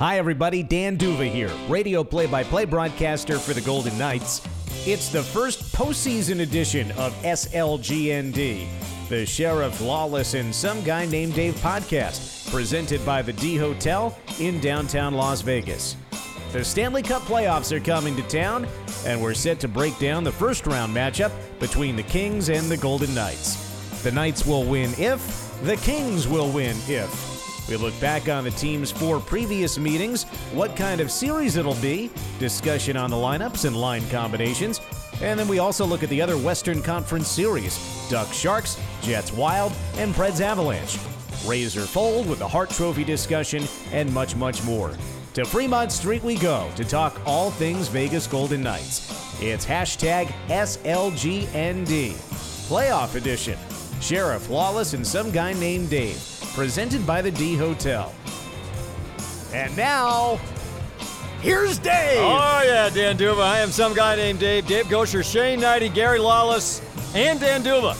Hi, everybody. Dan D'Uva here, radio play by play broadcaster for the Golden Knights. It's the first postseason edition of SLGND, the Sheriff Lawless and Some Guy Named Dave podcast, presented by the D Hotel in downtown Las Vegas. The Stanley Cup playoffs are coming to town, and we're set to break down the first round matchup between the Kings and the Golden Knights. The Knights will win if, the Kings will win if. We look back on the team's four previous meetings, what kind of series it'll be, discussion on the lineups and line combinations, and then we also look at the other Western Conference series Ducks Sharks, Jets Wild, and Preds Avalanche. Razor Fold with the Hart Trophy discussion, and much, much more. To Fremont Street we go to talk all things Vegas Golden Knights. It's hashtag SLGND, Playoff Edition. Sheriff Lawless and some guy named Dave presented by the D Hotel. And now, here's Dave. Oh, yeah, Dan D'Uva. I am some guy named Dave. Dave Goucher, Shane Hnidy, Gary Lawless, and Dan D'Uva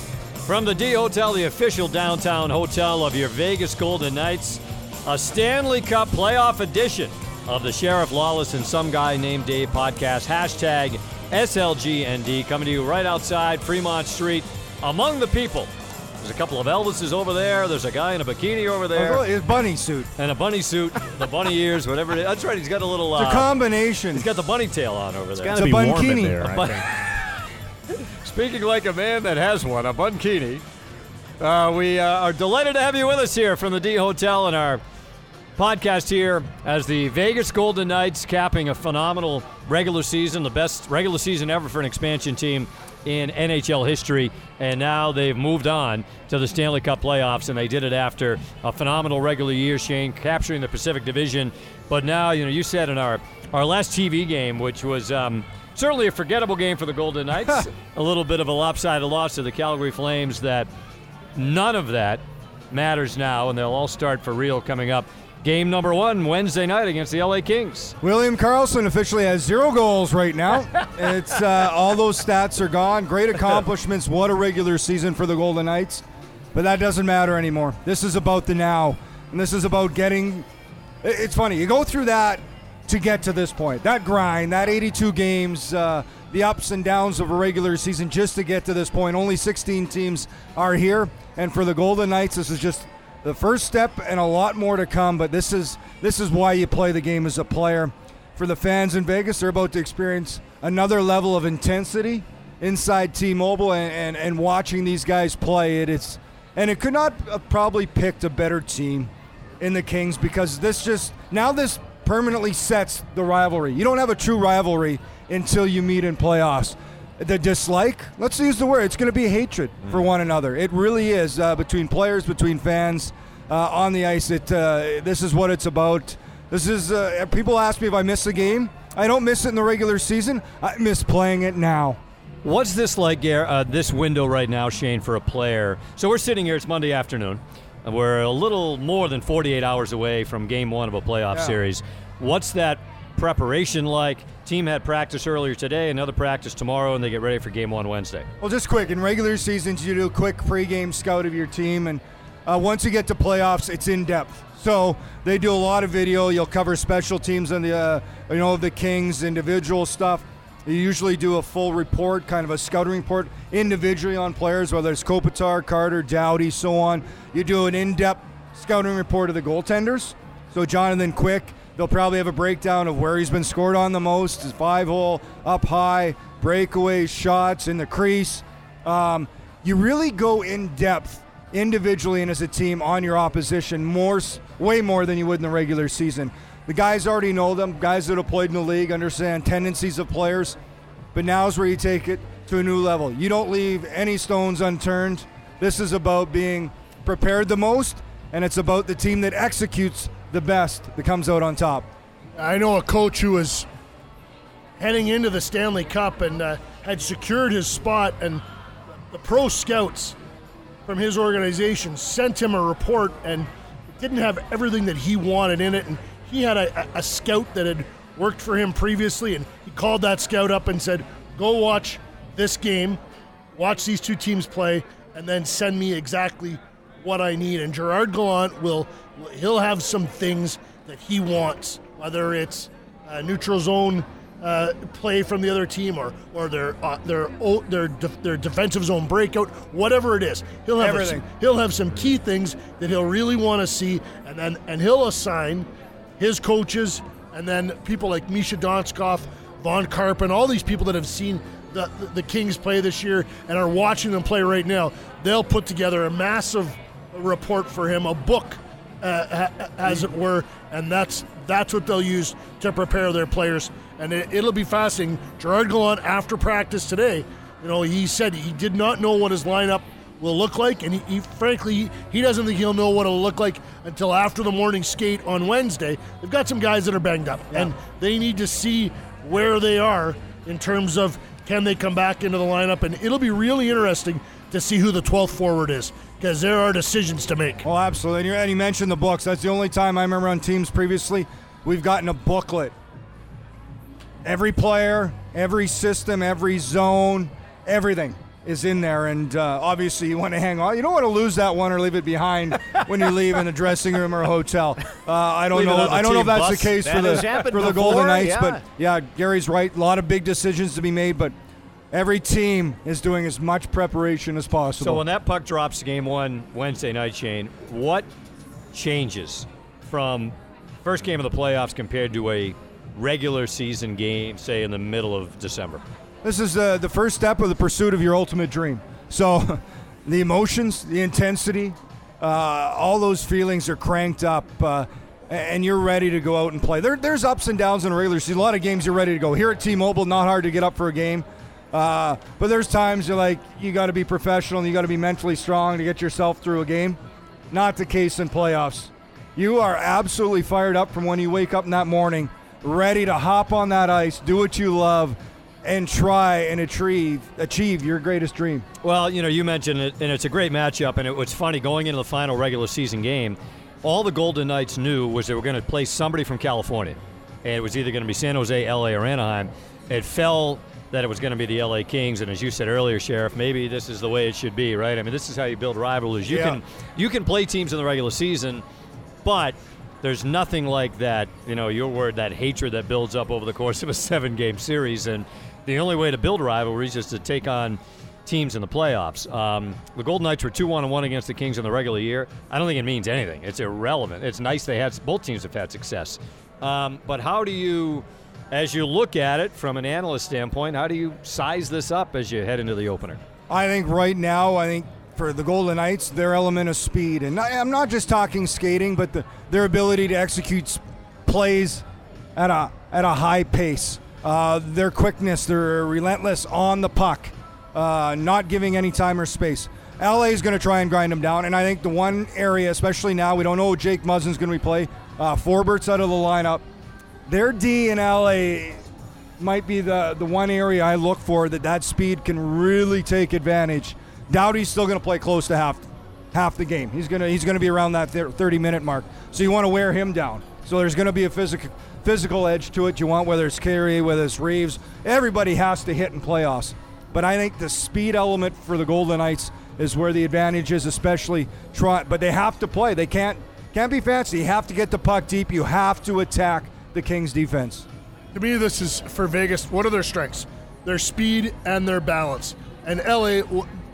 from the D Hotel, the official downtown hotel of your Vegas Golden Knights. A Stanley Cup playoff edition of the Sheriff Lawless and Some Guy Named Dave podcast. Hashtag SLGND coming to you right outside Fremont Street among the people there's a couple of Elvises over there. There's a guy in a bikini over there. Oh, his bunny suit. And a bunny suit, the bunny ears, whatever it is. That's right. He's got a little. Uh, it's a uh, combination. He's got the bunny tail on over there. It's got to be warm in there. I think. Speaking like a man that has one, a bunkini. Uh, we uh, are delighted to have you with us here from the D Hotel and our podcast here as the Vegas Golden Knights capping a phenomenal regular season, the best regular season ever for an expansion team in NHL history, and now they've moved on to the Stanley Cup playoffs, and they did it after a phenomenal regular year, Shane, capturing the Pacific Division. But now, you know, you said in our, our last TV game, which was um, certainly a forgettable game for the Golden Knights, a little bit of a lopsided loss to the Calgary Flames, that none of that matters now, and they'll all start for real coming up Game number one Wednesday night against the LA Kings. William Karlsson officially has zero goals right now. it's uh, all those stats are gone. Great accomplishments. What a regular season for the Golden Knights. But that doesn't matter anymore. This is about the now, and this is about getting. It's funny. You go through that to get to this point. That grind, that 82 games, uh, the ups and downs of a regular season just to get to this point. Only 16 teams are here, and for the Golden Knights, this is just the first step and a lot more to come. But this is this is why you play the game as a player. For the fans in Vegas, they're about to experience another level of intensity inside T-Mobile and, and, and watching these guys play it. It's and it could not have probably picked a better team in the Kings because this just now this permanently sets the rivalry. You don't have a true rivalry until you meet in playoffs the dislike let's use the word it's going to be hatred mm. for one another. It really is uh, between players between fans uh, on the ice. It uh, this is what it's about. This is uh, people ask me if i miss a game. I don't miss it in the regular season. I miss playing it now. What's this like uh, this window right now shane for a player? So we're sitting here it's monday afternoon we're a little more than 48 hours away from game one of a playoff yeah. series. What's that preparation like? Team had practice earlier today, another practice tomorrow, and they get ready for game one Wednesday. Well, just quick. In regular seasons, you do a quick pregame scout of your team, and uh, once you get to playoffs, it's in depth. So they do a lot of video. You'll cover special teams and the, uh, you know, the Kings, individual stuff. You usually do a full report, kind of a scouting report, individually on players, whether it's Kopitar, Carter, Doughty, so on. You do an in-depth scouting report of the goaltenders. So Jonathan Quick They'll probably have a breakdown of where he's been scored on the most, his five hole, up high, breakaways, shots in the crease. Um, you really go in depth individually and as a team on your opposition more, way more than you would in the regular season. The guys already know them. Guys that have played in the league understand tendencies of players. But now is where you take it to a new level. You don't leave any stones unturned. This is about being prepared the most, and it's about the team that executes the best that comes out on top. I know a coach who was heading into the Stanley Cup and uh, had secured his spot, and the pro scouts from his organization sent him a report and didn't have everything that he wanted in it. And he had a, a scout that had worked for him previously, and he called that scout up and said, Go watch this game, watch these two teams play, and then send me exactly what I need. And Gerard Gallant will he'll have some things that he wants whether it's uh, neutral zone uh, play from the other team or or their uh, their their their defensive zone breakout, whatever it is. He'll have Everything. Some, he'll have some key things that he'll really want to see, and then and he'll assign his coaches and then people like Misha Donskov, Vaughn Karpan, all these people that have seen the, the Kings play this year and are watching them play right now. They'll put together a massive report for him, a book, uh, as it were, and that's that's what they'll use to prepare their players. And it, it'll be fascinating. Gerard Gallant, after practice today, you know, he said he did not know what his lineup will look like, and he, he frankly he doesn't think he'll know what it'll look like until after the morning skate on Wednesday. They've got some guys that are banged up, and they need to see where they are in terms of can they come back into the lineup, and it'll be really interesting to see who the 12th forward is because there are decisions to make. Oh, absolutely. And you, mentioned the books. That's the only time I remember on teams previously we've gotten a booklet. Every player, every system, every zone, everything is in there. And uh, obviously, you want to hang on. You don't want to lose that one or leave it behind when you leave in a dressing room or a hotel. Uh, I don't Leave know. I don't know if that's bus. the case That for the has happened for the before, Golden Knights. yeah. But yeah, Gary's right. A lot of big decisions to be made, but. Every team is doing as much preparation as possible. So when that puck drops game one Wednesday night, Shane, what changes from first game of the playoffs compared to a regular season game, say in the middle of December? This is uh, the first step of the pursuit of your ultimate dream. So, the emotions, the intensity, uh, all those feelings are cranked up, uh, and you're ready to go out and play. There, there's ups and downs in a regular season. A lot of games you're ready to go. Here at T-Mobile, not hard to get up for a game, uh, but there's times you're like you got to be professional and you got to be mentally strong to get yourself through a game. Not the case in playoffs. You are absolutely fired up from when you wake up in that morning, ready to hop on that ice, do what you love, and try and achieve achieve your greatest dream. Well, you know, you mentioned it, and it's a great matchup. And it was funny going into the final regular season game. All the Golden Knights knew was they were going to play somebody from California, and it was either going to be San Jose, LA, or Anaheim. It fell that it was going to be the LA Kings, and as you said earlier, Sheriff, maybe this is the way it should be, right? I mean, this is how you build rivalries. You Yeah. can you can play teams in the regular season, but there's nothing like that, you know, your word, that hatred that builds up over the course of a seven game series. And the only way to build rivalries is to take on teams in the playoffs. Um, the Golden Knights were 2 1 1 against the Kings in the regular year. I don't think it means anything. It's irrelevant. It's nice they had, both teams have had success. Um, but how do you, as you look at it from an analyst standpoint, how do you size this up as you head into the opener? I think right now, I think for the Golden Knights, their element of speed, and I, I'm not just talking skating, but the, their ability to execute plays at a at a high pace. Uh, their quickness, they're relentless on the puck, uh, not giving any time or space. LA is going to try and grind them down, and I think the one area, especially now, we don't know Jake Muzzin's going to be play. Uh, Forbort's out of the lineup. Their D in LA might be the, the one area I look for that that speed can really take advantage. Doughty's still going to play close to half half the game. He's going to he's going to be around that 30 minute mark. So you want to wear him down. So there's going to be a physical physical edge to it. You want whether it's Carey, whether it's Reaves. Everybody has to hit in playoffs. But I think the speed element for the Golden Knights is where the advantage is, especially try. But they have to play. They can't can't be fancy. You have to get the puck deep. You have to attack the Kings defense. To me, this is for Vegas. What are their strengths? Their speed and their balance. And LA,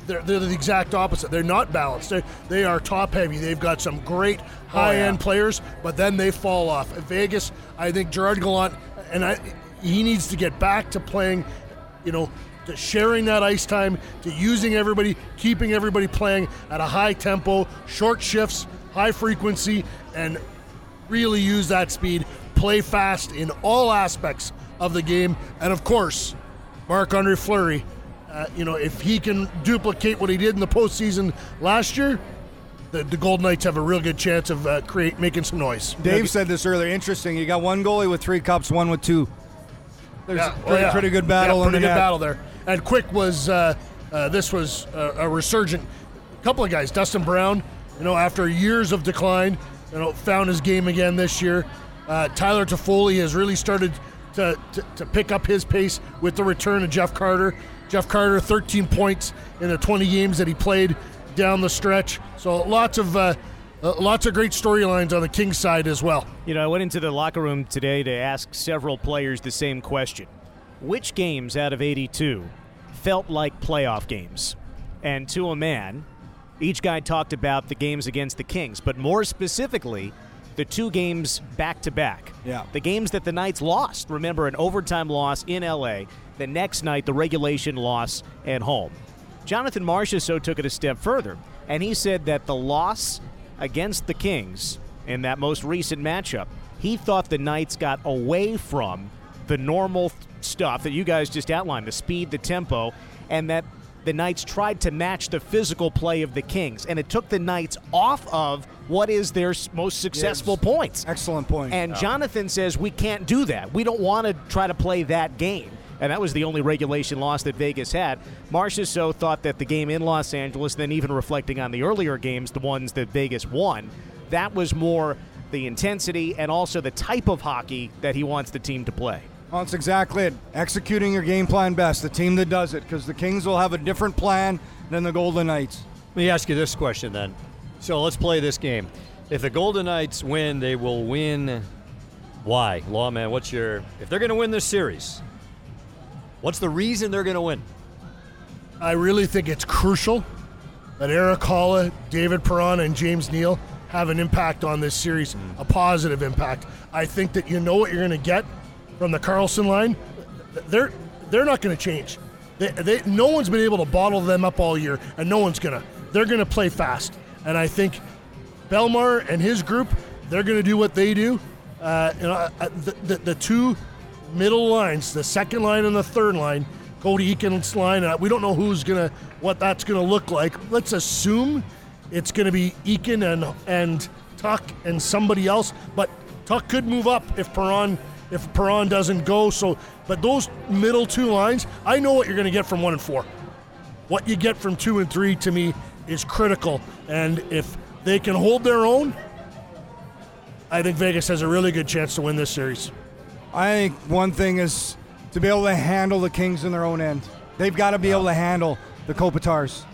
they're, they're the exact opposite. They're not balanced. They're, they are top heavy. They've got some great oh, high end players, but then they fall off. At Vegas, I think Gerard Gallant, and I, he needs to get back to playing, you know, to sharing that ice time, to using everybody, keeping everybody playing at a high tempo, short shifts, high frequency, and really use that speed, play fast in all aspects of the game, and of course, Marc Andre Fleury. Uh, you know, if he can duplicate what he did in the postseason last year, the, the Golden Knights have a real good chance of uh, create making some noise. Dave said this earlier. Interesting. You got one goalie with three cups, one with two. There's Yeah, a oh, pretty, yeah. pretty good battle pretty good net. battle there. And Quick was uh, uh, this was a, a resurgent. couple of guys, Dustin Brown, you know, after years of decline, you know, found his game again this year. Uh, Tyler Toffoli has really started to, to, to pick up his pace with the return of Jeff Carter. Jeff Carter, 13 points in the 20 games that he played down the stretch. So lots of uh, Uh, lots of great storylines on the Kings side as well. You know, I went into the locker room today to ask several players the same question Which games out of 82 felt like playoff games? And to a man, each guy talked about the games against the Kings, but more specifically, the two games back to back. Yeah. The games that the Knights lost. Remember, an overtime loss in LA. The next night, the regulation loss at home. Jonathan Marchessault took it a step further, and he said that the loss against the Kings in that most recent matchup, he thought the Knights got away from the normal stuff that you guys just outlined the speed, the tempo, and that the Knights tried to match the physical play of the Kings, and it took the Knights off of what is their most successful Yes. points. Excellent point. And Jonathan says we can't do that. We don't want to try to play that game. And that was the only regulation loss that Vegas had. Marchessault thought that the game in Los Angeles, then even reflecting on the earlier games, the ones that Vegas won, that was more the intensity and also the type of hockey that he wants the team to play. Well, that's exactly it. Executing your game plan best, the team that does it, because the Kings will have a different plan than the Golden Knights. Let me ask you this question then. So let's play this game. If the Golden Knights win, they will win. Why, Lawman? What's your? If they're going to win this series, what's the reason they're going to win? I really think it's crucial that Erik Haula, David Perron, and James Neal have an impact on this series, a positive impact. I think that you know what you're going to get from the Karlsson line. They're they're not going to change. They, they, no one's been able to bottle them up all year, and no one's gonna. They're to play fast, and I think Bellemare and his group, they're to do what they do. Uh, you know, uh, the, the, the two middle lines, the second line and the third line, Cody Eakin's line. Uh, we don't know who's gonna, what that's gonna look like. Let's assume it's gonna be Eakin and and Tuch and somebody else. But Tuch could move up if Perron if Perron doesn't go. So, but those middle two lines, I know what you're gonna get from one and four. What you get from two and three to me is critical. And if they can hold their own, I think Vegas has a really good chance to win this series. I think one thing is to be able to handle the Kings in their own end. They've got to be able to handle the Kopitars,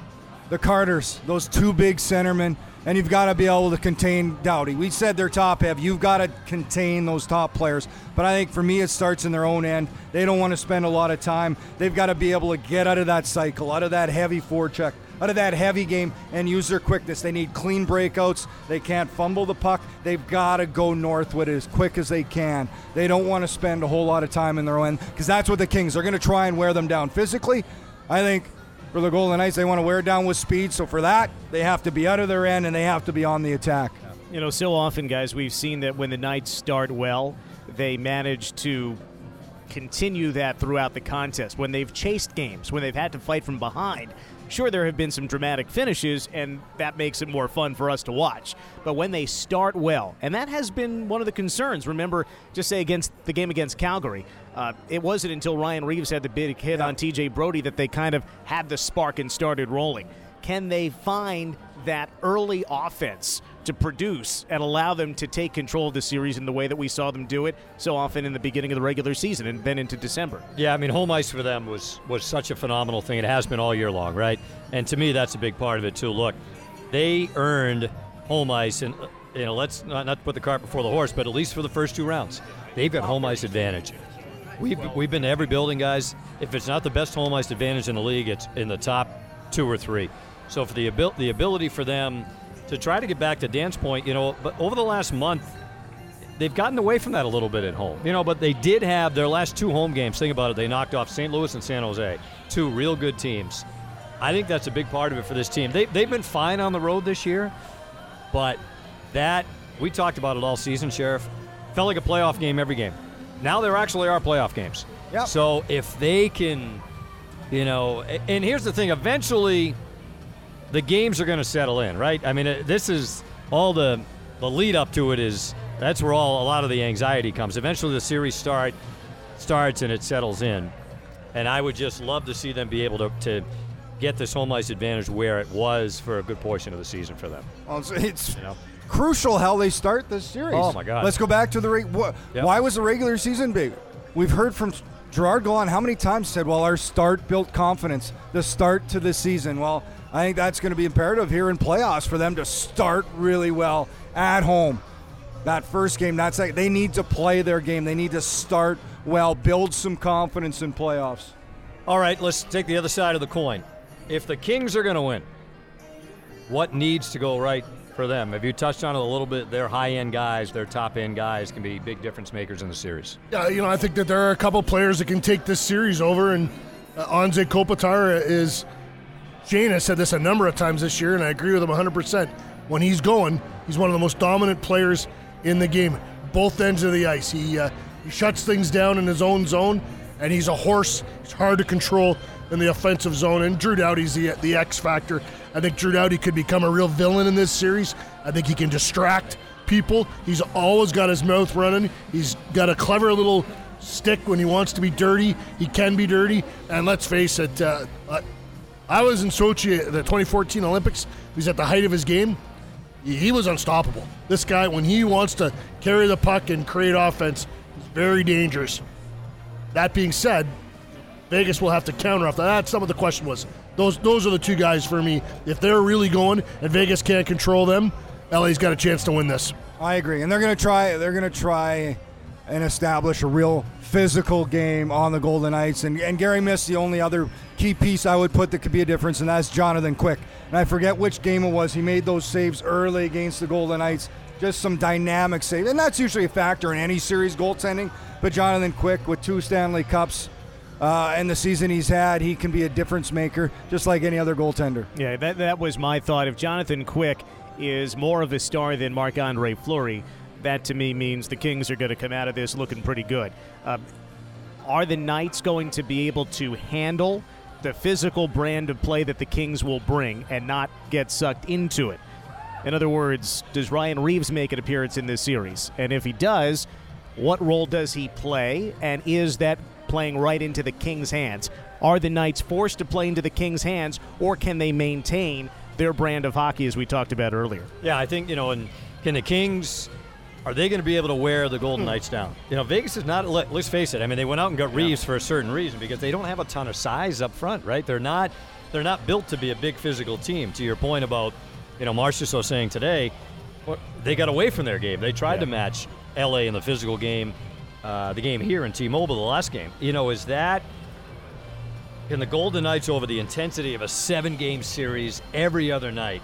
the Carters, those two big centermen, and you've got to be able to contain Doughty. We said they're top heavy. You've got to contain those top players. But I think for me, it starts in their own end. They don't want to spend a lot of time. They've got to be able to get out of that cycle, out of that heavy forecheck, out of that heavy game, and use their quickness. They need clean breakouts. They can't fumble the puck. They've got to go north with it as quick as they can. They don't want to spend a whole lot of time in their own end because that's what the Kings are going to try and wear them down physically. I think for the Golden Knights, they want to wear down with speed. So for that, they have to be out of their end and they have to be on the attack. You know, so often, guys, we've seen that when the Knights start well, they manage to continue that throughout the contest. When they've chased games, when they've had to fight from behind, sure, there have been some dramatic finishes, and that makes it more fun for us to watch. But when they start well, and that has been one of the concerns. Remember, just say against the game against Calgary, uh, it wasn't until Ryan Reaves had the big hit on TJ Brodie that they kind of had the spark and started rolling. Can they find that early offense to produce and allow them to take control of the series in the way that we saw them do it so often in the beginning of the regular season and then into December? Yeah, I mean, home ice for them was was such a phenomenal thing. It has been all year long, right? And to me, that's a big part of it too. Look, they earned home ice, and you know, let's not, not put the cart before the horse, but at least for the first two rounds, they've got home ice advantage. We've we've been to every building, guys. If it's not the best home ice advantage in the league, it's in the top two or three. So for the the ability for them to try to get back to Dan's point, you know, but over the last month, they've gotten away from that a little bit at home. You know, but they did have their last two home games. Think about it. They knocked off St. Louis and San Jose, two real good teams. I think that's a big part of it for this team. They, they've been fine on the road this year, but that, we talked about it all season, Sheriff. Felt like a playoff game every game. Now there actually are playoff games. Yep. So if they can, you know, and here's the thing eventually, the games are going to settle in, right? I mean, it- this is all the the lead up to it is that's where all a lot of the anxiety comes. Eventually, the series start starts and it settles in, and I would just love to see them be able to, to get this home ice advantage where it was for a good portion of the season for them. Well, it's, You know? crucial how they start this series. Oh, my God. Let's go back to the reg- wh- Yep. why was the regular season big? We've heard from Gerard Gallant how many times said, "Well, our start built confidence. The start to the season." Well, I think that's going to be imperative here in playoffs for them to start really well at home. That first game, that's second. they need to play their game. They need to start well, build some confidence in playoffs. All right, let's take the other side of the coin. If the Kings are going to win, what needs to go right for them? Have you touched on it a little bit? Their high end guys, their top end guys can be big difference makers in the series. Yeah, you know, I think that there are a couple players that can take this series over, and uh, Anze Kopitar is. Shane has said this a number of times this year, and I agree with him 100%. When he's going, he's one of the most dominant players in the game, both ends of the ice. He, uh, he shuts things down in his own zone, and he's a horse. He's hard to control in the offensive zone. And Drew Doughty's the, the X factor. I think Drew Doughty could become a real villain in this series. I think he can distract people. He's always got his mouth running. He's got a clever little stick when he wants to be dirty. He can be dirty. And let's face it, uh, I was in Sochi at the 2014 Olympics. He's at the height of his game. He was unstoppable. This guy, when he wants to carry the puck and create offense, he's very dangerous. That being said, Vegas will have to counter off that. That's some of the question was. Those those are the two guys for me. If they're really going and Vegas can't control them, LA's got a chance to win this. I agree, and they're going to try. They're going to try and establish a real physical game on the Golden Knights. And, and Gary missed the only other key piece I would put that could be a difference, and that's Jonathan Quick. And I forget which game it was. He made those saves early against the Golden Knights. Just some dynamic save, and that's usually a factor in any series goaltending. But Jonathan Quick with two Stanley Cups uh, and the season he's had, he can be a difference maker, just like any other goaltender. Yeah, that, that was my thought. If Jonathan Quick is more of a star than Marc Andre Fleury, that to me means the Kings are going to come out of this looking pretty good. Uh, are the Knights going to be able to handle the physical brand of play that the Kings will bring and not get sucked into it? In other words, does Ryan Reaves make an appearance in this series? And if he does, what role does he play? And is that playing right into the Kings' hands. Are the Knights forced to play into the Kings' hands, or can they maintain their brand of hockey as we talked about earlier? Yeah, I think, you know, and can the Kings are they going to be able to wear the Golden hmm. Knights down? You know, Vegas is not. Let's face it. I mean, they went out and got Reaves yeah. for a certain reason because they don't have a ton of size up front, right? They're not. They're not built to be a big physical team. To your point about, you know, Marchessault saying today, they got away from their game. They tried yeah. to match LA in the physical game uh, the game here in T-Mobile, the last game. You know, is that can the Golden Knights over the intensity of a seven-game series every other night?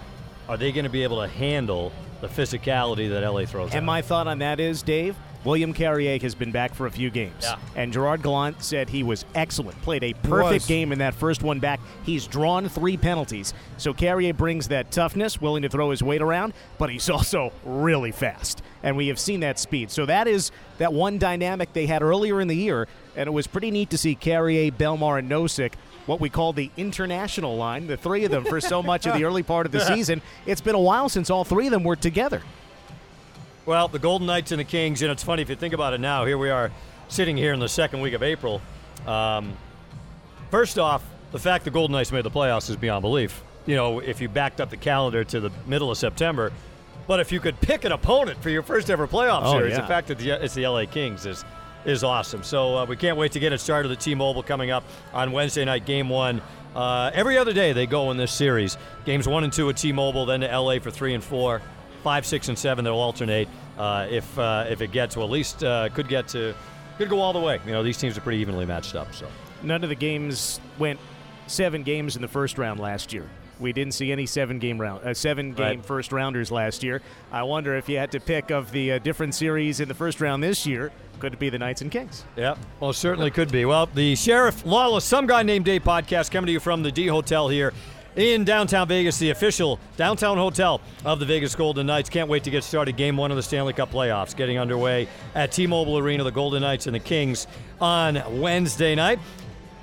Are they going to be able to handle the physicality that LA throws? And out? my thought on that is, Dave, William Carrier has been back for a few games. Yeah. And Gerard Gallant said he was excellent. Played a perfect game in that first one back. He's drawn three penalties. So Carrier brings that toughness, willing to throw his weight around, but he's also really fast. And we have seen that speed. So that is that one dynamic they had earlier in the year. And it was pretty neat to see Carrier, Bellemare, and Nosek what we call the international line, the three of them for so much of the early part of the season. It's been a while since all three of them were together. Well, the Golden Knights and the Kings, and it's funny if you think about it now. Here we are sitting here in the second week of April. Um, first off, the fact the Golden Knights made the playoffs is beyond belief. You know, if you backed up the calendar to the middle of September, but if you could pick an opponent for your first ever playoff oh, series, yeah. the fact that it's the LA Kings is is awesome. So uh, we can't wait to get it started. The T-Mobile coming up on Wednesday night, Game One. Uh, every other day they go in this series. Games one and two at T-Mobile, then to LA for three and four five, six, and seven. They'll alternate uh, if uh, if it gets to at least uh, could get to could go all the way. You know, these teams are pretty evenly matched up. So none of the games went seven games in the first round last year. We didn't see any seven game round, uh, seven game right. first rounders last year. I wonder if you had to pick of the uh, different series in the first round this year, could it be the Knights and Kings? Yeah, well, certainly could be. Well, the Sheriff Lawless, some guy named Dave podcast coming to you from the D Hotel here in downtown Vegas, the official downtown hotel of the Vegas Golden Knights. Can't wait to get started. Game one of the Stanley Cup playoffs getting underway at T Mobile Arena. The Golden Knights and the Kings on Wednesday night.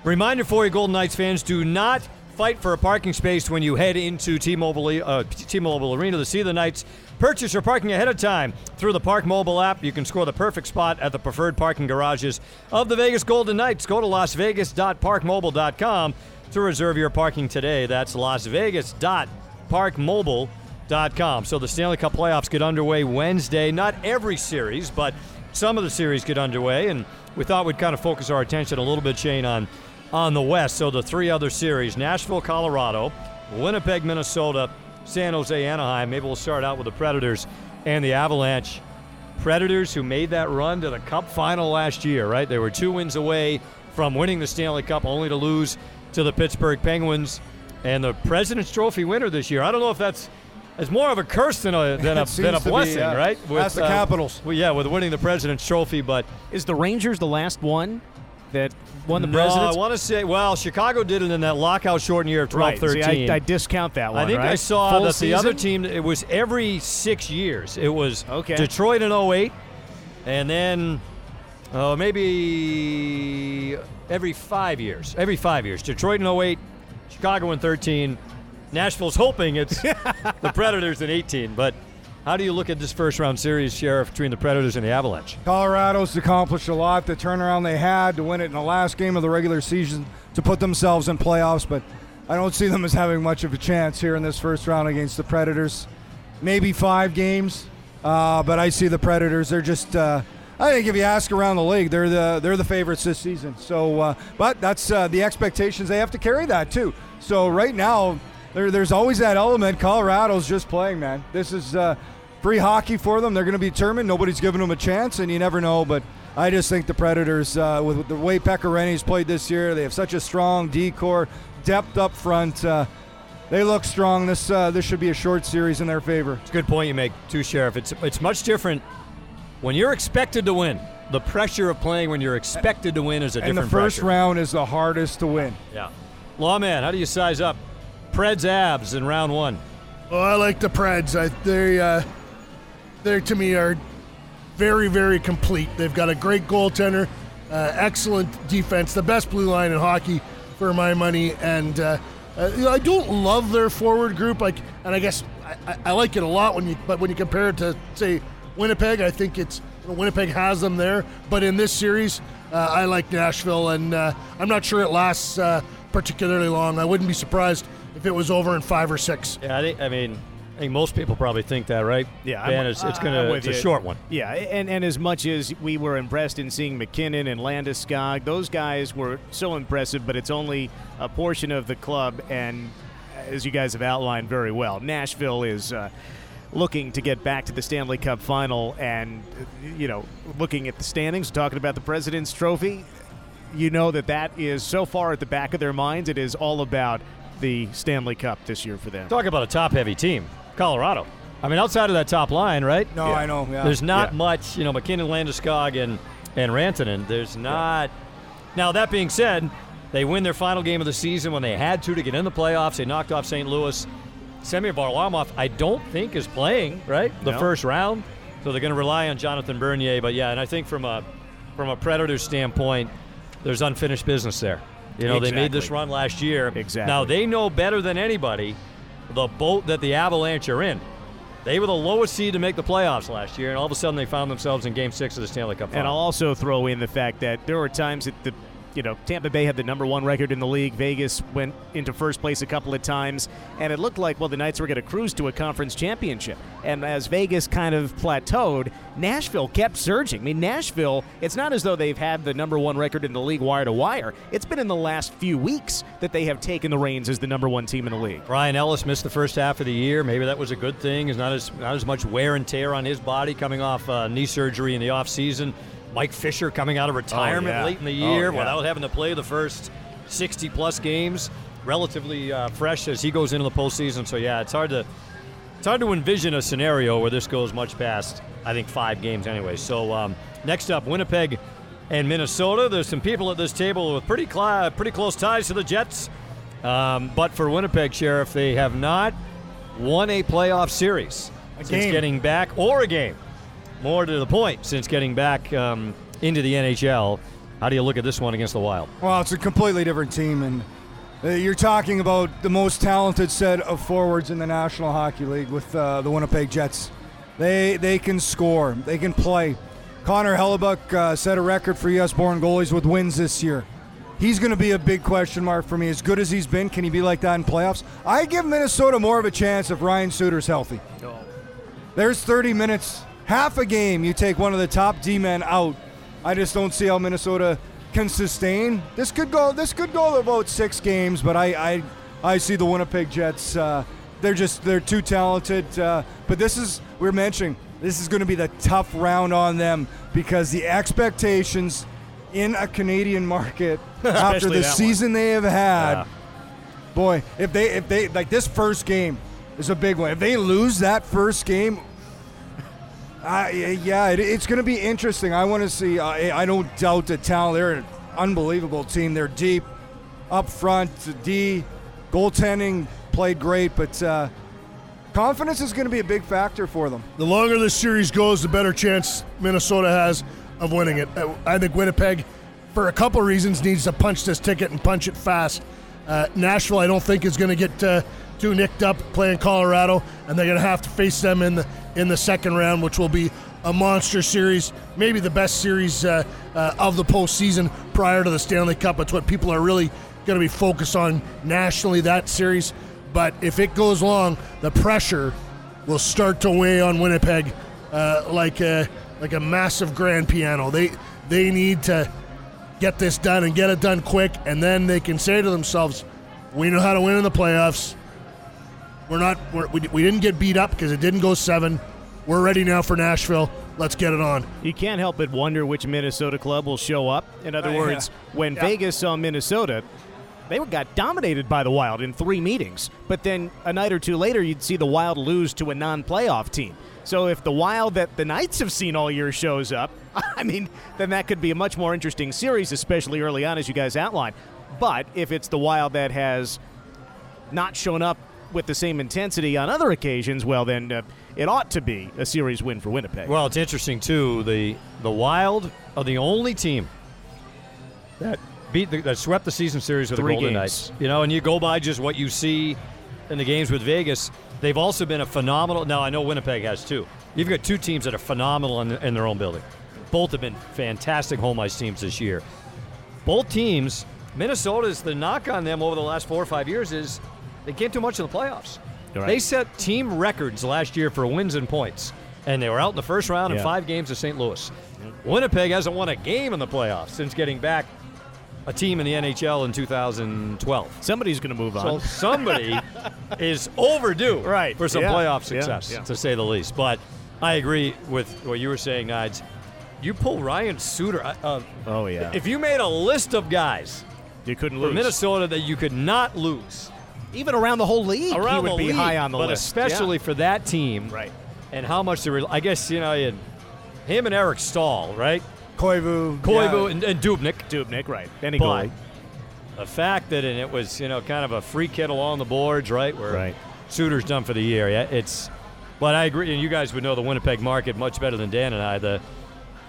Reminder for you, Golden Knights fans do not fight for a parking space when you head into T-Mobile, uh, T-Mobile Arena to see the Knights. Purchase your parking ahead of time through the Park Mobile app. You can score the perfect spot at the preferred parking garages of the Vegas Golden Knights. Go to lasvegas.parkmobile.com to reserve your parking today. That's lasvegas.parkmobile.com. So the Stanley Cup playoffs get underway Wednesday. Not every series, but some of the series get underway, and we thought we'd kind of focus our attention a little bit, Shane, on on the West. So the three other series: Nashville, Colorado, Winnipeg, Minnesota, San Jose, Anaheim. Maybe we'll start out with the Predators and the Avalanche. Predators who made that run to the Cup final last year, right? They were two wins away from winning the Stanley Cup, only to lose to the Pittsburgh Penguins. And the President's Trophy winner this year. I don't know if that's it's more of a curse than a than a, than a seems to be, blessing, yeah. right? That's the uh, Capitals. Well, yeah, with winning the President's Trophy, but Is the Rangers the last one that won the no, President's? I want to say, well, Chicago did it in that lockout shortened year of 12 right. see, 13. I, I discount that one. I think right? I saw Full that the other team, it was every six years. It was Okay. Detroit in 08, and then uh, maybe every five years. Every five years. Detroit in 08, Chicago in 13. Nashville's hoping it's the Predators in 18. But how do you look at this first round series, Sheriff, between the Predators and the Avalanche? Colorado's accomplished a lot. The turnaround they had to win it in the last game of the regular season to put themselves in playoffs, but I don't see them as having much of a chance here in this first round against the Predators. Maybe five games, uh, but I see the Predators. They're just. Uh, I think if you ask around the league, they're the they're the favorites this season. So, uh, but that's uh, the expectations. They have to carry that too. So right now, there, there's always that element. Colorado's just playing, man. This is uh, free hockey for them. They're going to be determined. Nobody's giving them a chance, and you never know. But I just think the Predators, uh, with, with the way Pekka Rinne's played this year, they have such a strong decor, depth up front. Uh, they look strong. This uh, this should be a short series in their favor. It's a good point you make, too, Sheriff. It's, it's much different when you're expected to win. The pressure of playing when you're expected to win is a different thing. And the first pressure. round is the hardest to win. Yeah. Lawman, how do you size up Preds Avs in round one? Oh, I like the Preds. I, they, uh, they to me are very, very complete. They've got a great goaltender, uh, excellent defense, the best blue line in hockey for my money, and uh, uh, you know, I don't love their forward group. Like, and I guess I, I, I like it a lot when you, but when you compare it to say Winnipeg, I think it's you know, Winnipeg has them there. But in this series, uh, I like Nashville, and uh, I'm not sure it lasts uh, particularly long. I wouldn't be surprised if it was over in five or six. Yeah, I, think, I mean, I think most people probably think that, right? Yeah, I'm- it's, it's gonna with it's a you. short one. Yeah, and, and as much as we were impressed in seeing MacKinnon and Landeskog, those guys were so impressive, but it's only a portion of the club, and as you guys have outlined very well, Nashville is uh, looking to get back to the Stanley Cup final, and, you know, looking at the standings, talking about the President's Trophy, you know that that is so far at the back of their minds, it is all about the Stanley Cup this year for them. Talk about a top-heavy team, Colorado. I mean, outside of that top line, right? No, I know. Yeah. There's not Yeah. much, you know, MacKinnon, Landeskog, and and Rantanen. There's not. Now that being said, they win their final game of the season when they had to to get in the playoffs. They knocked off St. Louis. Semyon Varlamov, I don't think is playing right the No. first round, so they're going to rely on Jonathan Bernier. But yeah, and I think from a from a Predators standpoint, there's unfinished business there. You know, they made this run last year. Exactly. Now they know better than anybody the boat that the Avalanche are in. They were the lowest seed to make the playoffs last year, and all of a sudden they found themselves in Game Six of the Stanley Cup. And I'll also throw in the fact that there were times that the you know, Tampa Bay had the number one record in the league. Vegas went into first place a couple of times, and it looked like, well, the Knights were going to cruise to a conference championship. And as Vegas kind of plateaued, Nashville kept surging. I mean, Nashville, it's not as though they've had the number one record in the league wire to wire. It's been in the last few weeks that they have taken the reins as the number one team in the league. Ryan Ellis missed the first half of the year. Maybe that was a good thing. There's not as not as much wear and tear on his body coming off uh, knee surgery in the offseason. Mike Fisher coming out of retirement yeah. late in the Oh, year yeah. without having to play the first 60 plus games. Relatively uh, fresh as he goes into the postseason. So yeah, it's hard to it's hard to envision a scenario where this goes much past I think five games anyway. So um, next up, Winnipeg and Minnesota. There's some people at this table with pretty cl- pretty close ties to the Jets. Um, but for Winnipeg, Sheriff, they have not won a playoff series since game. getting back, or a game. More to the point, since getting back um, into the NHL. How do you look at this one against the Wild? Well, it's a completely different team, and uh, you're talking about the most talented set of forwards in the National Hockey League with uh, the Winnipeg Jets. They they can score, they can play. Connor Hellebuyck uh, set a record for U.S.-born goalies with wins this year. He's going to be a big question mark for me. As good as he's been, can he be like that in playoffs? I give Minnesota more of a chance if Ryan Suter's healthy. There's 30 minutes, half a game. You take one of the top D men out. I just don't see how Minnesota can sustain. This could go. This could go about six games, but I, I, I see the Winnipeg Jets. Uh, they're just they're too talented. Uh, but this is we're mentioning this is going to be the tough round on them because the expectations in a Canadian market after the that one. season they have had. Yeah. Boy, if they if they like this first game is a big one. If they lose that first game, uh, yeah, it, it's going to be interesting. I want to see. Uh, I don't doubt the talent. They're an unbelievable team. They're deep, up front. D, goaltending played great, but uh, confidence is going to be a big factor for them. The longer this series goes, the better chance Minnesota has of winning it. Uh, I think Winnipeg, for a couple reasons, needs to punch this ticket and punch it fast. Uh, Nashville, I don't think, is going to get uh, too nicked up playing Colorado, and they're going to have to face them in the in the second round, which will be a monster series, maybe the best series uh, uh, of the postseason prior to the Stanley Cup. It's what people are really going to be focused on nationally that series. But if it goes long, the pressure will start to weigh on Winnipeg uh, like a like a massive grand piano. They they need to get this done and get it done quick, and then they can say to themselves, "We know how to win in the playoffs. We're not we're, we, we didn't get beat up because it didn't go seven. We're ready now for Nashville. Let's get it on." You can't help but wonder which Minnesota club will show up. In other Uh, yeah. words, when Vegas saw Minnesota, they got dominated by the Wild in three meetings. But then a night or two later, you'd see the Wild lose to a non-playoff team. So if the Wild that the Knights have seen all year shows up, I mean, then that could be a much more interesting series, especially early on, as you guys outlined. But if it's the Wild that has not shown up with the same intensity on other occasions, well, then uh, it ought to be a series win for Winnipeg. Well, it's interesting too. The the Wild are the only team that beat the, that swept the season series with Three the Golden games. Knights. You know, and you go by just what you see in the games with Vegas. They've also been a phenomenal. Now I know Winnipeg has too. You've got two teams that are phenomenal in, in their own building. Both have been fantastic home ice teams this year. Both teams, Minnesota's the knock on them over the last four or five years is they can't do much in the playoffs. Right. They set team records last year for wins and points, and they were out in the first round in five games of St. Louis. Winnipeg hasn't won a game in the playoffs since getting back a team in the NHL in 2012. Somebody's going to move So on. somebody is overdue Right. for some Yeah. playoff success, Yeah. to say the least. But I agree with what you were saying, Nides. You pull Ryan Suter. Uh, Oh, yeah. if you made a list of guys you couldn't lose. Minnesota that you could not lose Even around the whole league, around he would be league, high on the list. but list. especially Yeah. for that team, Right. And how much they were. I guess you know, you him and Eric Staal, right? Koivu, Koivu yeah. and, and Dubnyk. Dubnyk, right. Any But goalie. the fact that and it was you know kind of a free kid along the boards, right? Where Right. Suter's done for the year. Yeah, it's. But I agree, and you guys would know the Winnipeg market much better than Dan and I. The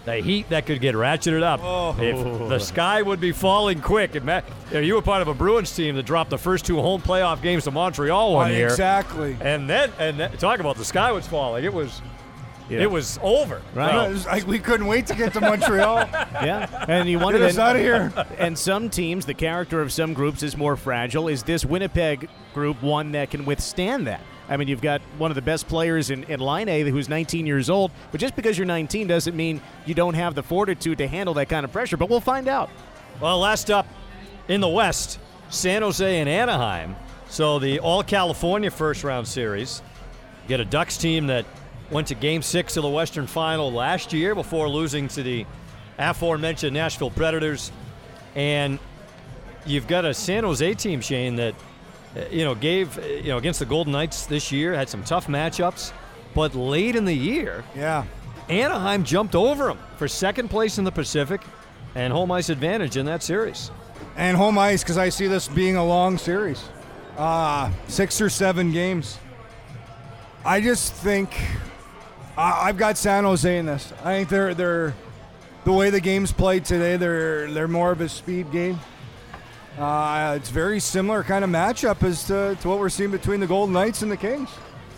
the heat that could get ratcheted up Oh. if the sky would be falling quick. And Matt, you, you were part of a Bruins team that dropped the first two home playoff games to Montreal one year. Exactly. And then, and then, talk about the sky was falling. It was, Yeah. it was over. Right. Well, It was like we couldn't wait to get to Montreal. Yeah, and you wonder Get us then- out of here. And some teams, the character of some groups is more fragile. Is this Winnipeg group one that can withstand that? I mean, you've got one of the best players in, in Laine who's 19 years old, but just because you're 19 doesn't mean you don't have the fortitude to handle that kind of pressure. But we'll find out. well, last up in the West, San Jose and Anaheim. So the All California first round series. You get a Ducks team that went to Game Six of the Western Final last year before losing to the aforementioned Nashville Predators, and you've got a San Jose team, Shane, that you know gave you know against the Golden Knights this year had some tough matchups, but late in the year Yeah. Anaheim jumped over them for second place in the Pacific and home ice advantage in that series. And home ice, because I see this being a long series. Uh, six or seven games. I just think I I've got San Jose in this. I think they're they're the way the game's played today. They're they're more of a speed game. Uh, it's very similar kind of matchup as to, to what we're seeing between the Golden Knights and the Kings.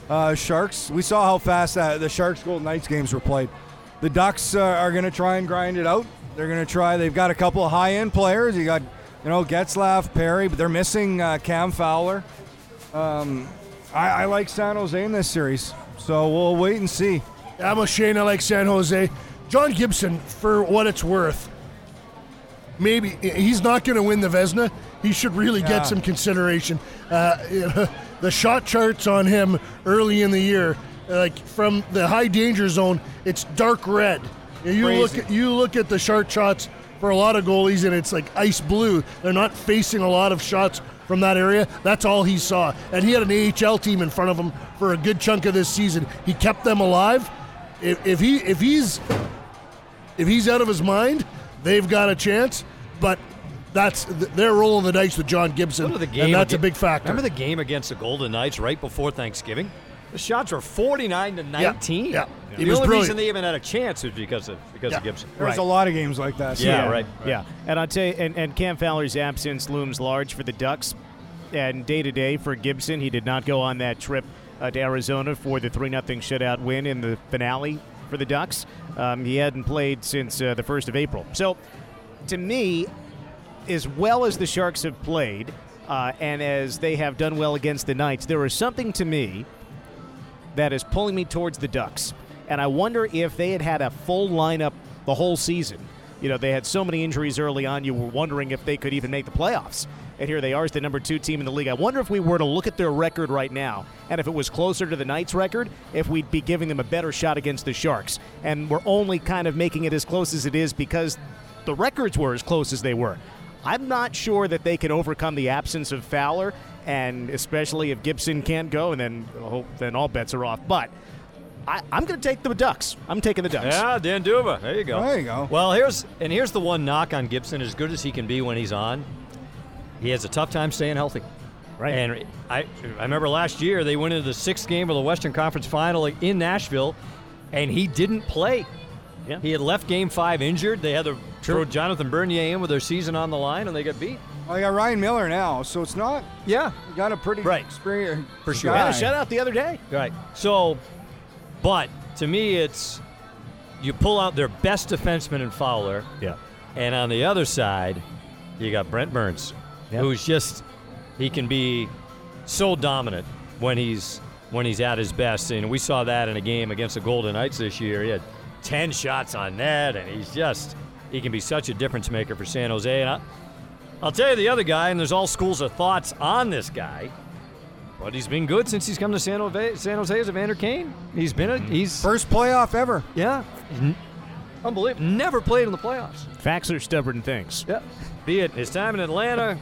Uh, Sharks. We saw how fast that the Sharks Golden Knights games were played. The Ducks uh, are going to try and grind it out. They're going to try. They've got a couple of high end players. You got you know Getzlaf, Perry, but they're missing uh, Cam Fowler. Um, I, I like San Jose in this series, so we'll wait and see. I'm a Shane. I like San Jose. John Gibson, for what it's worth, maybe he's not going to win the Vezina. He should really Yeah. get some consideration. Uh, the shot charts on him early in the year, like from the high danger zone, it's dark red. You look at you look at the shot shots for a lot of goalies, and it's like ice blue. They're not facing a lot of shots from that area. That's all he saw, and he had an AHL team in front of him for a good chunk of this season. He kept them alive. If, if he if he's if he's out of his mind, they've got a chance. But that's they're rolling the dice with John Gibson, Remember the game and that's a big factor. Remember the game against the Golden Knights right before Thanksgiving? The shots were 49 to 19. yeah. The was only brilliant. reason they even had a chance was because of because of Yeah. Gibson. There's a lot of games like that. Yeah, right. Yeah, and I'll tell you, and, and Cam Fowler's absence looms large for the Ducks. And day to day for Gibson, he did not go on that trip uh, to Arizona for the three 0 shutout win in the finale for the Ducks. Um, he hadn't played since uh, the first of April. So, to me, as well as the Sharks have played, uh, and as they have done well against the Knights, there is something to me that is pulling me towards the Ducks. And I wonder if they had had a full lineup the whole season. You know, they had so many injuries early on, you were wondering if they could even make the playoffs. And here they are as the number two team in the league. I wonder if we were to look at their record right now, and if it was closer to the Knights' record, if we'd be giving them a better shot against the Sharks. And we're only kind of making it as close as it is because the records were as close as they were. I'm not sure that they can overcome the absence of Fowler, and especially if Gibson can't go, and then oh, then all bets are off. But I, I'm going to take the Ducks. I'm taking the Ducks. Yeah, Dan D'Uva. There you go. There you go. Well, here's and here's the one knock on Gibson. As good as he can be when he's on, he has a tough time staying healthy. Right. And I I remember last year they went into the sixth game of the Western Conference Final in Nashville, and he didn't play. Yeah. He had left Game Five injured. They had to throw Jonathan Bernier in with their season on the line, and they got beat. Well, you got Ryan Miller now, so it's not. Yeah, got a pretty Right. experienced For sure. guy. Had a shutout the other day. Right. So, but to me, it's you pull out their best defenseman in Fowler, Yeah. and on the other side, you got Brent Burns, Yep. who's just he can be so dominant when he's when he's at his best, and we saw that in a game against the Golden Knights this year. He had ten shots on net, and he's just he can be such a difference maker for San Jose. And I, I'll tell you the other guy, and there's all schools of thoughts on this guy. But he's been good since he's come to San Jose. San Jose as Evander Kane. He's been a mm-hmm. he's First playoff ever. yeah, unbelievable. Never played in the playoffs. Facts are stubborn things. Yeah, be it his time in Atlanta,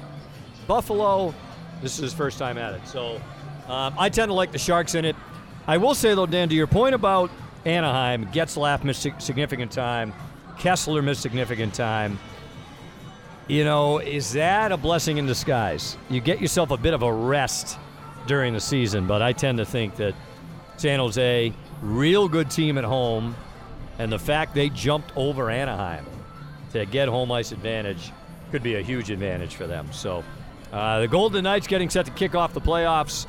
Buffalo. This is his first time at it. So um, I tend to like the Sharks in it. I will say though, Dan, to your point about Anaheim, Getzlaf missed significant time, Kesler missed significant time. You know, is that a blessing in disguise? You get yourself a bit of a rest during the season, but I tend to think that San Jose, real good team at home, and the fact they jumped over Anaheim to get home ice advantage could be a huge advantage for them. So uh, the Golden Knights getting set to kick off the playoffs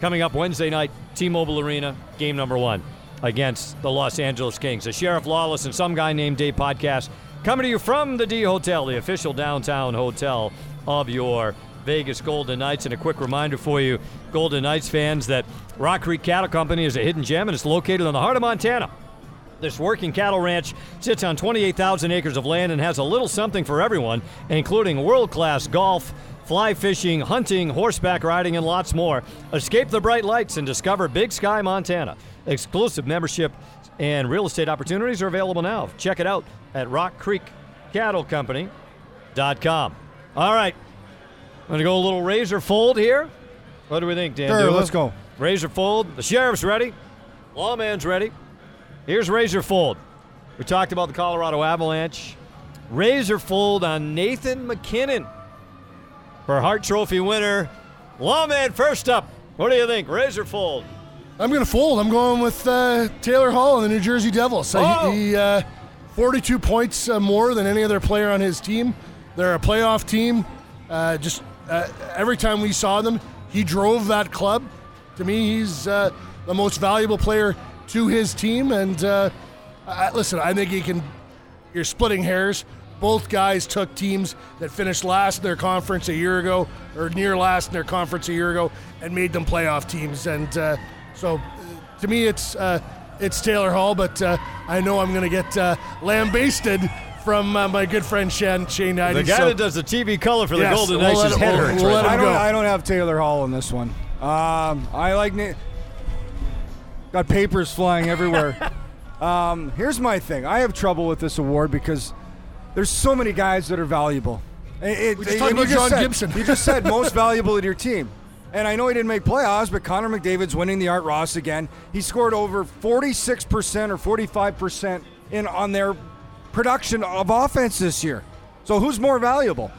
coming up Wednesday night, T-Mobile Arena, game number one against the Los Angeles Kings. The Sheriff Lawless and some guy named Dave podcast coming to you from the D Hotel, the official downtown hotel of your Vegas Golden Knights. And a quick reminder for you, Golden Knights fans, that Rock Creek Cattle Company is a hidden gem and it's located in the heart of Montana. This working cattle ranch sits on 28,000 acres of land and has a little something for everyone, including world class golf, fly fishing, hunting, horseback riding, and lots more. Escape the bright lights and discover Big Sky, Montana. Exclusive membership and real estate opportunities are available now. Check it out at rockcreekcattlecompany.com. All right, I'm going to go a little razor fold here. What do we think, Dan? Sure, Dula? let's go. Razor fold. The sheriff's ready. Lawman's ready. Here's Razor Fold. We talked about the Colorado Avalanche. Razor Fold on Nathan MacKinnon for Hart Trophy winner. Lawman first up. What do you think? Razor Fold. I'm going to fold. I'm going with uh, Taylor Hall and the New Jersey Devils. Uh, Oh. He, he, uh, 42 points uh, more than any other player on his team. They're a playoff team. Uh, just uh, every time we saw them, he drove that club. To me, he's uh, the most valuable player to his team. And uh, I, listen, I think he can. You're splitting hairs. Both guys took teams that finished last in their conference a year ago, or near last in their conference a year ago, and made them playoff teams. And uh, so, uh, to me, it's uh, it's Taylor Hall, but uh, I know I'm going to get uh, lambasted from uh, my good friend Shane Shane The guy so- that does the TV color for the Yes, Golden we'll Knights let is head hurts we'll right let now. I don't. go. I don't have Taylor Hall in this one. Um, I like. Na- got papers flying everywhere. um, here's my thing. I have trouble with this award because there's so many guys that are valuable. It- it- We just talked about John said- Gibson. you just said most valuable to your team. And I know he didn't make playoffs, but Connor McDavid's winning the Art Ross again. He scored over 46% or 45% in on their production of offense this year. So who's more valuable?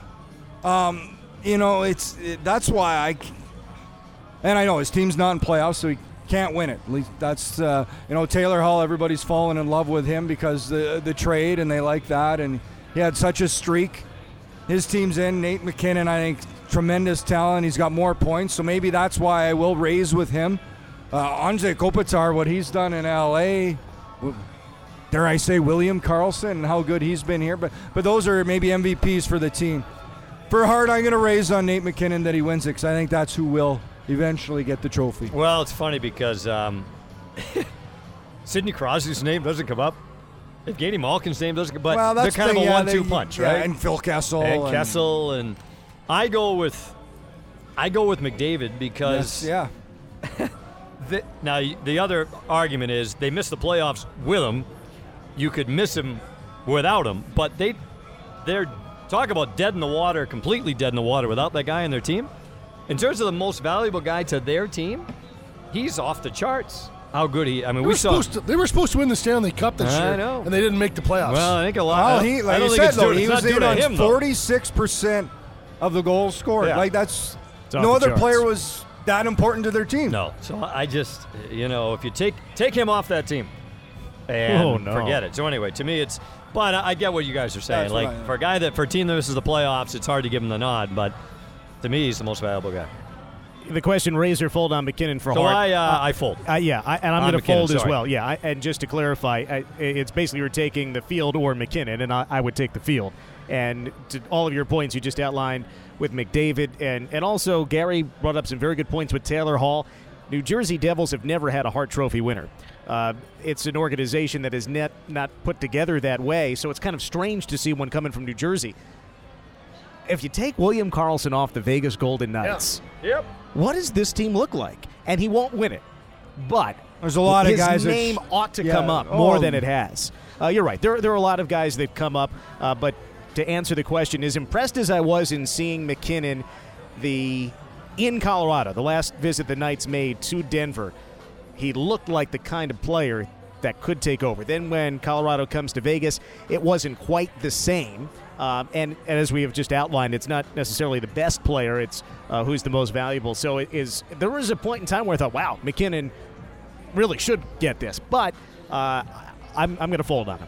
Um, you know, it's it, that's why I. And I know his team's not in playoffs, so he can't win it. At least that's uh, you know Taylor Hall. Everybody's fallen in love with him because the the trade, and they like that. And he had such a streak. His team's in. Nate MacKinnon, I think, tremendous talent. He's got more points, so maybe that's why I will raise with him. Uh, Anze Kopitar, what he's done in LA. Dare I say William Karlsson and how good he's been here, but but those are maybe MVPs for the team. For Hart, I'm going to raise on Nate MacKinnon that he wins it because I think that's who will eventually get the trophy. Well, it's funny because um, Sidney Crosby's name doesn't come up. Evgeny Malkin's name doesn't. But well, they're kind the of a yeah, one-two punch, yeah, right? And Phil Kessel. and and- Kessel and I go with I go with McDavid because Yes, yeah. the, now the other argument is they missed the playoffs with him. You could miss him without him, but they they're talk about dead in the water, completely dead in the water without that guy on their team. In terms of the most valuable guy to their team, he's off the charts. How good he! I mean, They we were, saw. supposed to, they were supposed to win the Stanley Cup this I year, know. and they didn't make the playoffs. Well, I think a lot. Well, I- he, I like don't you think said, it's though, due- he was not due in on 46% of the goals scored. Yeah. Like, that's no other charts. player was that important to their team. No. So I just, you know, if you take take him off that team, and Oh, no. forget it. So anyway, to me, it's. But I, I get what you guys are saying. That's what like I- for a guy that for a team that misses the playoffs, it's hard to give him the nod. But to me, he's the most valuable guy. The question: Raise or fold on MacKinnon for So Hart? I uh, I fold. Uh, yeah, I, and I'm going to MacKinnon, fold as well. Yeah, I, and just to clarify, I, it's basically you're taking the field or MacKinnon, and I, I would take the field. And to all of your points you just outlined with McDavid, and and also Gary brought up some very good points with Taylor Hall. New Jersey Devils have never had a Hart Trophy winner. Uh, it's an organization that is net not put together that way, so it's kind of strange to see one coming from New Jersey. If you take William Karlsson off the Vegas Golden Knights, Yep. What does this team look like? And he won't win it, but There's a lot of his guys that name sh- ought to yeah, come up more oh. than it has. Uh, you're right. There, there are a lot of guys that come up, uh, but to answer the question, as impressed as I was in seeing MacKinnon, the in Colorado, the last visit the Knights made to Denver, he looked like the kind of player that could take over. Then when Colorado comes to Vegas, it wasn't quite the same. Um, and, and as we have just outlined, it's not necessarily the best player; it's uh, who's the most valuable. So it is. There was a point in time where I thought, "Wow, MacKinnon really should get this," but uh, I'm, I'm going to fold on him.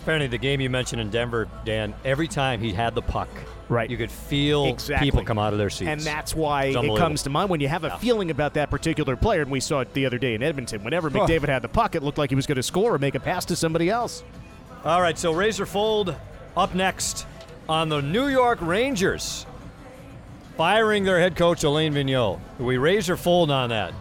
Apparently, the game you mentioned in Denver, Dan. Every time he had the puck, Right. you could feel Exactly. people come out of their seats, And that's why it comes to mind when you have a feeling about that particular player. And we saw it the other day in Edmonton. Whenever. McDavid had the puck, it looked like he was going to score or make a pass to somebody else. All right, so Razor Fold up next on the New York Rangers, firing their head coach Alain Vigneault. Do we raise or fold on that?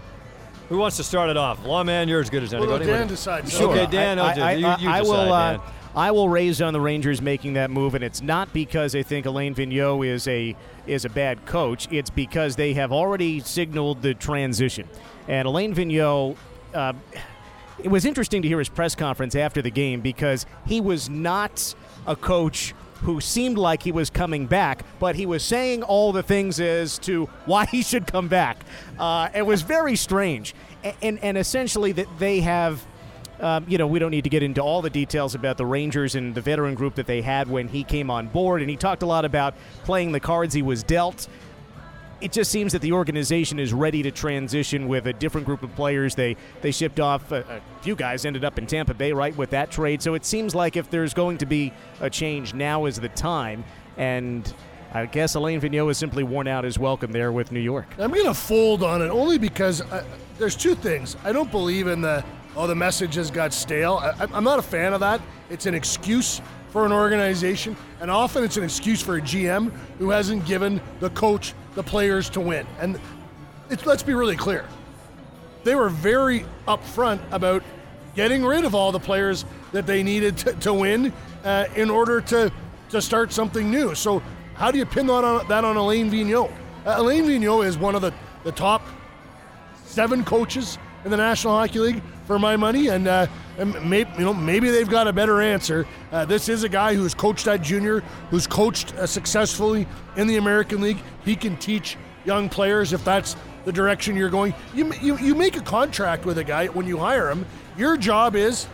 Who wants to start it off? Lawman, you're as good as Well, anybody. Dan decides. Sure. Okay, I- Dan, I, oh, I, you- you I will. uh, Dan. I will raise on the Rangers making that move, and it's not because I think Alain Vigneault is a is a bad coach. It's because they have already signaled the transition, and Alain Vigneault. Uh, it was interesting to hear his press conference after the game because he was not a coach who seemed like he was coming back, but he was saying all the things as to why he should come back. Uh, it was very strange, and, and, essentially that they have. Um, you know, we don't need to get into all the details about the Rangers and the veteran group that they had when he came on board. And he talked a lot about playing the cards he was dealt. It just seems that the organization is ready to transition with a different group of players. They they shipped off a, a few guys, ended up in Tampa Bay, right, with that trade. So it seems like if there's going to be a change, now is the time. And I guess Alain Vigneault has simply worn out his welcome there with New York. I'm going to fold on it only because I, there's two things. I don't believe in the oh the message has got stale. I, I'm not a fan of that. It's an excuse for an organization, and often it's an excuse for a GM who hasn't given the coach the players to win. And let's be really clear. They were very upfront about getting rid of all the players that they needed to, to win uh, in order to to start something new. So how do you pin that on that on Alain Vigneault? Uh, Alain Vigneault is one of the, the top seven coaches in the National Hockey League for my money, and, uh, and maybe you know maybe they've got a better answer. Uh, this is a guy who's coached at junior, who's coached uh, successfully in the American League. He can teach young players if that's the direction you're going. You you, you make a contract with a guy when you hire him. Your job is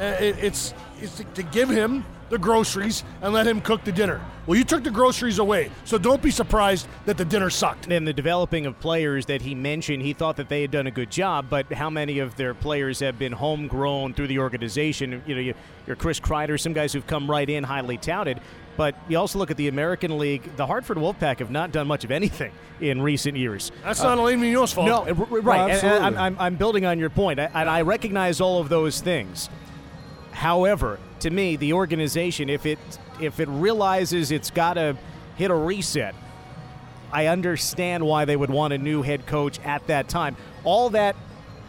uh, it, it's is to, to give him the groceries and let him cook the dinner. Well, you took the groceries away, so don't be surprised that the dinner sucked. And the developing of players that he mentioned, he thought that they had done a good job, but how many of their players have been homegrown through the organization? You know, you, you're Chris Kreider, some guys who've come right in, highly touted. But you also look at the American League. The Hartford Wolfpack have not done much of anything in recent years. That's not uh, Alain Vigneault's fault. No, right. Well, and- and absolutely. I'm, I'm, I'm building on your point, and I recognize all of those things. However, to me, the organization, if it if it realizes it's got to hit a reset, I understand why they would want a new head coach at that time. All that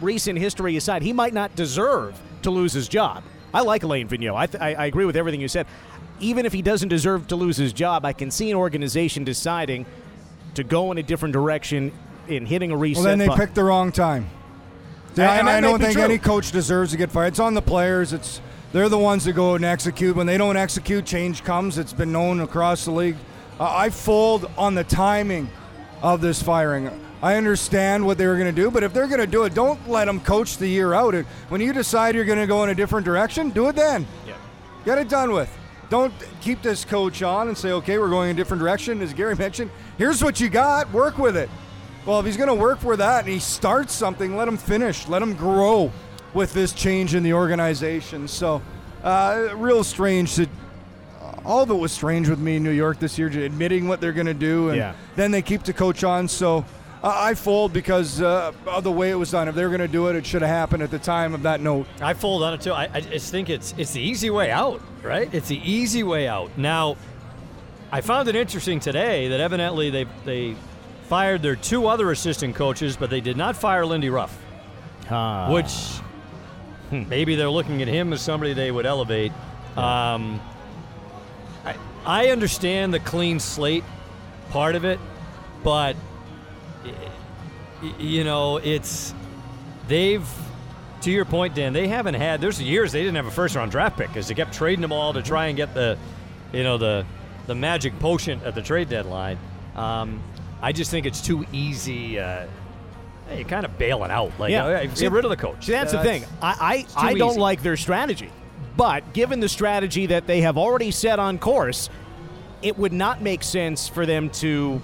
recent history aside, he might not deserve to lose his job. I like Alain Vigneault. I, th- I, I agree with everything you said. Even if he doesn't deserve to lose his job, I can see an organization deciding to go in a different direction in hitting a reset. Well, then they button. picked the wrong time. And- I, and that I don't think true. any coach deserves to get fired. It's on the players. It's they're the ones that go and execute. When they don't execute, change comes. It's been known across the league. Uh, I fold on the timing of this firing. I understand what they were going to do, but if they're going to do it, don't let them coach the year out. When you decide you're going to go in a different direction, do it then. Yeah. Get it done with. Don't keep this coach on and say, okay, we're going in a different direction. As Gary mentioned, here's what you got, work with it. Well, if he's going to work for that and he starts something, let him finish, let him grow with this change in the organization. So, uh, real strange that all of it was strange with me in New York this year, admitting what they're going to do, and Yeah. then they keep the coach on. So, uh, I fold because uh, of the way it was done. If they were going to do it, it should have happened at the time of that note. I fold on it too. I, I just think it's it's the easy way out, right? It's the easy way out. Now, I found it interesting today that evidently they they fired their two other assistant coaches, but they did not fire Lindy Ruff, Ah. which maybe they're looking at him as somebody they would elevate. Um, I, I understand the clean slate part of it, but you know it's they've to your point, Dan, they haven't had. There's years they didn't have a first round draft pick because they kept trading them all to try and get the, you know, the the magic potion at the trade deadline. Um, I just think it's too easy. Uh, you're kind of bailing out. Like, Yeah. uh, get See, rid of the coach. See, that's Uh, the thing. I I, I don't easy. like their strategy, but given the strategy that they have already set on course, it would not make sense for them to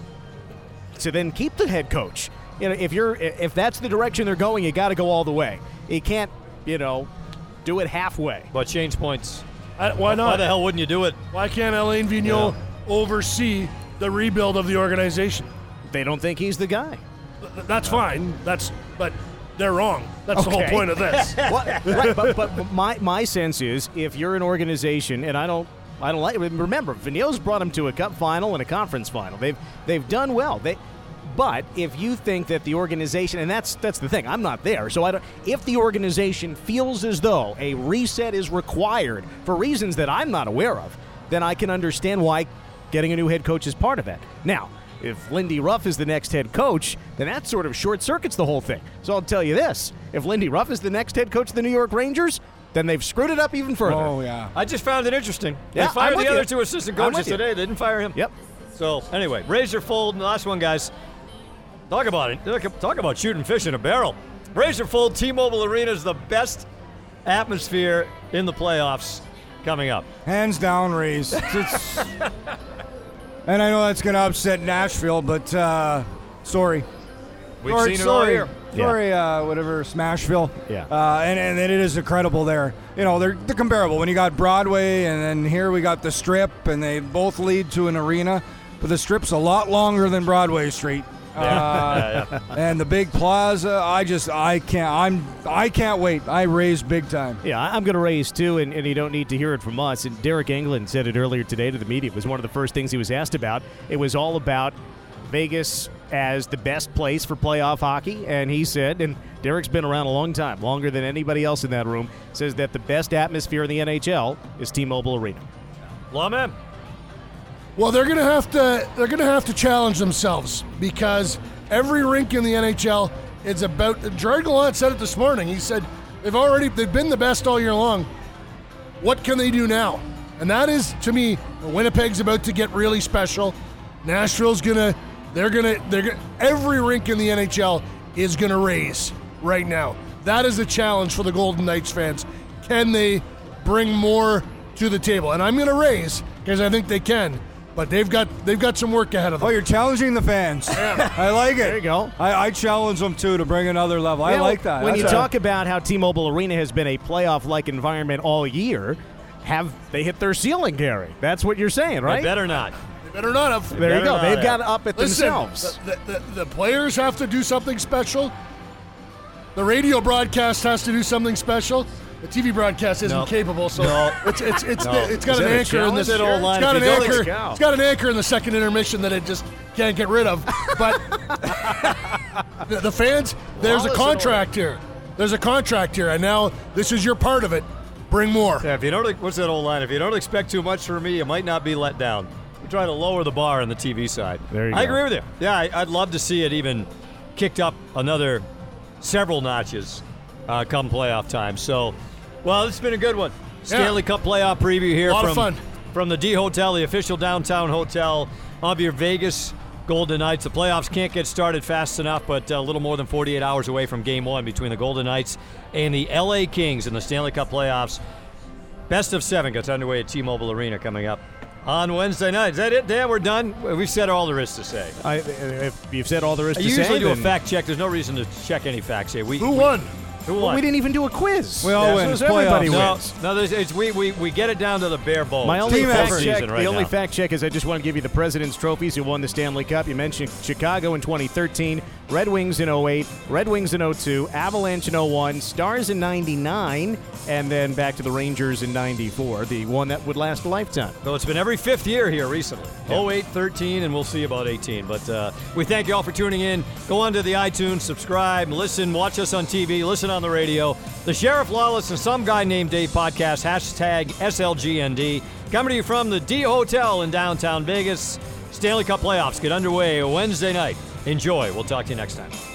to then keep the head coach. You know, if you're if that's the direction they're going, you got to go all the way. You can't, you know, do it halfway. But change points. Uh, why Why the hell wouldn't you do it? Why can't Alain Vigneault oversee the rebuild of the organization? They don't think he's the guy. Th- That's fine. That's but they're wrong. That's the whole point of this. What- right, but, but my my sense is if you're an organization, and I don't. I don't like. Remember, Vigneault's brought them to a Cup final and a conference final. They've they've done well. They, but if you think that the organization, and that's that's the thing, I'm not there, so I don't. If the organization feels as though a reset is required for reasons that I'm not aware of, then I can understand why getting a new head coach is part of that. Now, if Lindy Ruff is the next head coach, then that sort of short circuits the whole thing. So I'll tell you this: if Lindy Ruff is the next head coach of the New York Rangers, then they've screwed it up even further. Oh yeah. I just found it interesting. Yeah, they fired I'm the other you. two assistant coaches today. They didn't fire him. Yep. So anyway, Razor fold. And the last one, guys. Talk about it. Talk- Talk about shooting fish in a barrel. Razor fold. T-Mobile Arena is the best atmosphere in the playoffs coming up. Hands down, Rays. It's- it's- and I know that's going to upset Nashville, but uh, sorry. We've sorry, seen it all sorry. year. Sorry, uh, whatever, Smashville. Yeah. Uh, and, and it is incredible there. You know, they're, they're comparable. When you got Broadway, and then here we got the Strip, and they both lead to an arena. But the Strip's a lot longer than Broadway Street. Uh, and the big plaza, I just, I can't, I'm, I can't wait. I raise big time. Yeah, I- I'm going to raise too, and, and you don't need to hear it from us. And Deryk Engelland said it earlier today to the media. It was one of the first things he was asked about. It was all about Vegas as the best place for playoff hockey. And he said, and Deryk's been around a long time, longer than anybody else in that room, says that the best atmosphere in the NHL is T-Mobile Arena. Lawman. Well, they're gonna have to they're gonna have to challenge themselves because every rink in the NHL is about. Gerard Gallant said it this morning. He said they've already they've been the best all year long. What can they do now? And that is to me, Winnipeg's about to get really special. Nashville's gonna they're gonna they're every rink in the NHL is gonna raise right now. That is a challenge for the Golden Knights fans. Can they bring more to the table? And I'm gonna raise because I think they can. But they've got they've got some work ahead of them. Oh, you're challenging the fans. I like it. There you go. I, I challenge them too to bring another level. I like that. When That's you a- talk about how T-Mobile Arena has been a playoff-like environment all year, have they hit their ceiling, Gary? That's what you're saying, right? They better not. They better not have. There you go. They've got up it Listen, themselves. The, the, the, the players have to do something special. The radio broadcast has to do something special. The TV broadcast isn't No. capable, so No. it's it's it's, No. it's got Is an anchor in challenge? this. That old line, It's got an anchor. It's got an anchor in the second intermission that it just can't get rid of. But the, the fans, there's a Wallace and contract here. There's a contract here, and now this is your part of it. Bring more. Yeah, if you don't, what's that old line? If you don't expect too much from me, you might not be let down. We try to lower the bar on the TV side. There you I go. agree with you. Yeah, I, I'd love to see it even kicked up another several notches uh, come playoff time. So, well, it's been a good one. Stanley Cup playoff preview here Lot from of fun. from the D Hotel, the official downtown hotel of your Vegas Golden Knights. The playoffs can't get started fast enough, but a little more than 48 hours away from Game One between the Golden Knights and the LA Kings in the Stanley Cup playoffs. Best of seven gets underway at T-Mobile Arena coming up on Wednesday night. Is that it, Dan? We're done. We've said all there is to say. I, if you've said all there is I to usually say, do a fact check. There's no reason to check any facts here. We, Who we- won? Well, we didn't even do a quiz. We all Yeah, win. so everybody no, wins. no. There's, it's, we, we we get it down to the bare bones. My only Team fact check, right the only fact check is I just want to give you the President's trophies who won the Stanley Cup. You mentioned Chicago in 2013, Red Wings in 08, Red Wings in 02, Avalanche in 01, Stars in 99, and then back to the Rangers in 94, the one that would last a lifetime. So it's been every fifth year here recently. 08, 13, and we'll see about 18. But uh, we thank you all for tuning in. Go on to the iTunes, subscribe, listen, watch us on TV, listen on the radio. The Sheriff Lawless and Some Guy Named Dave podcast, hashtag SLGND. Coming to you from the D Hotel in downtown Vegas. Stanley Cup playoffs get underway Wednesday night. Enjoy. We'll talk to you next time.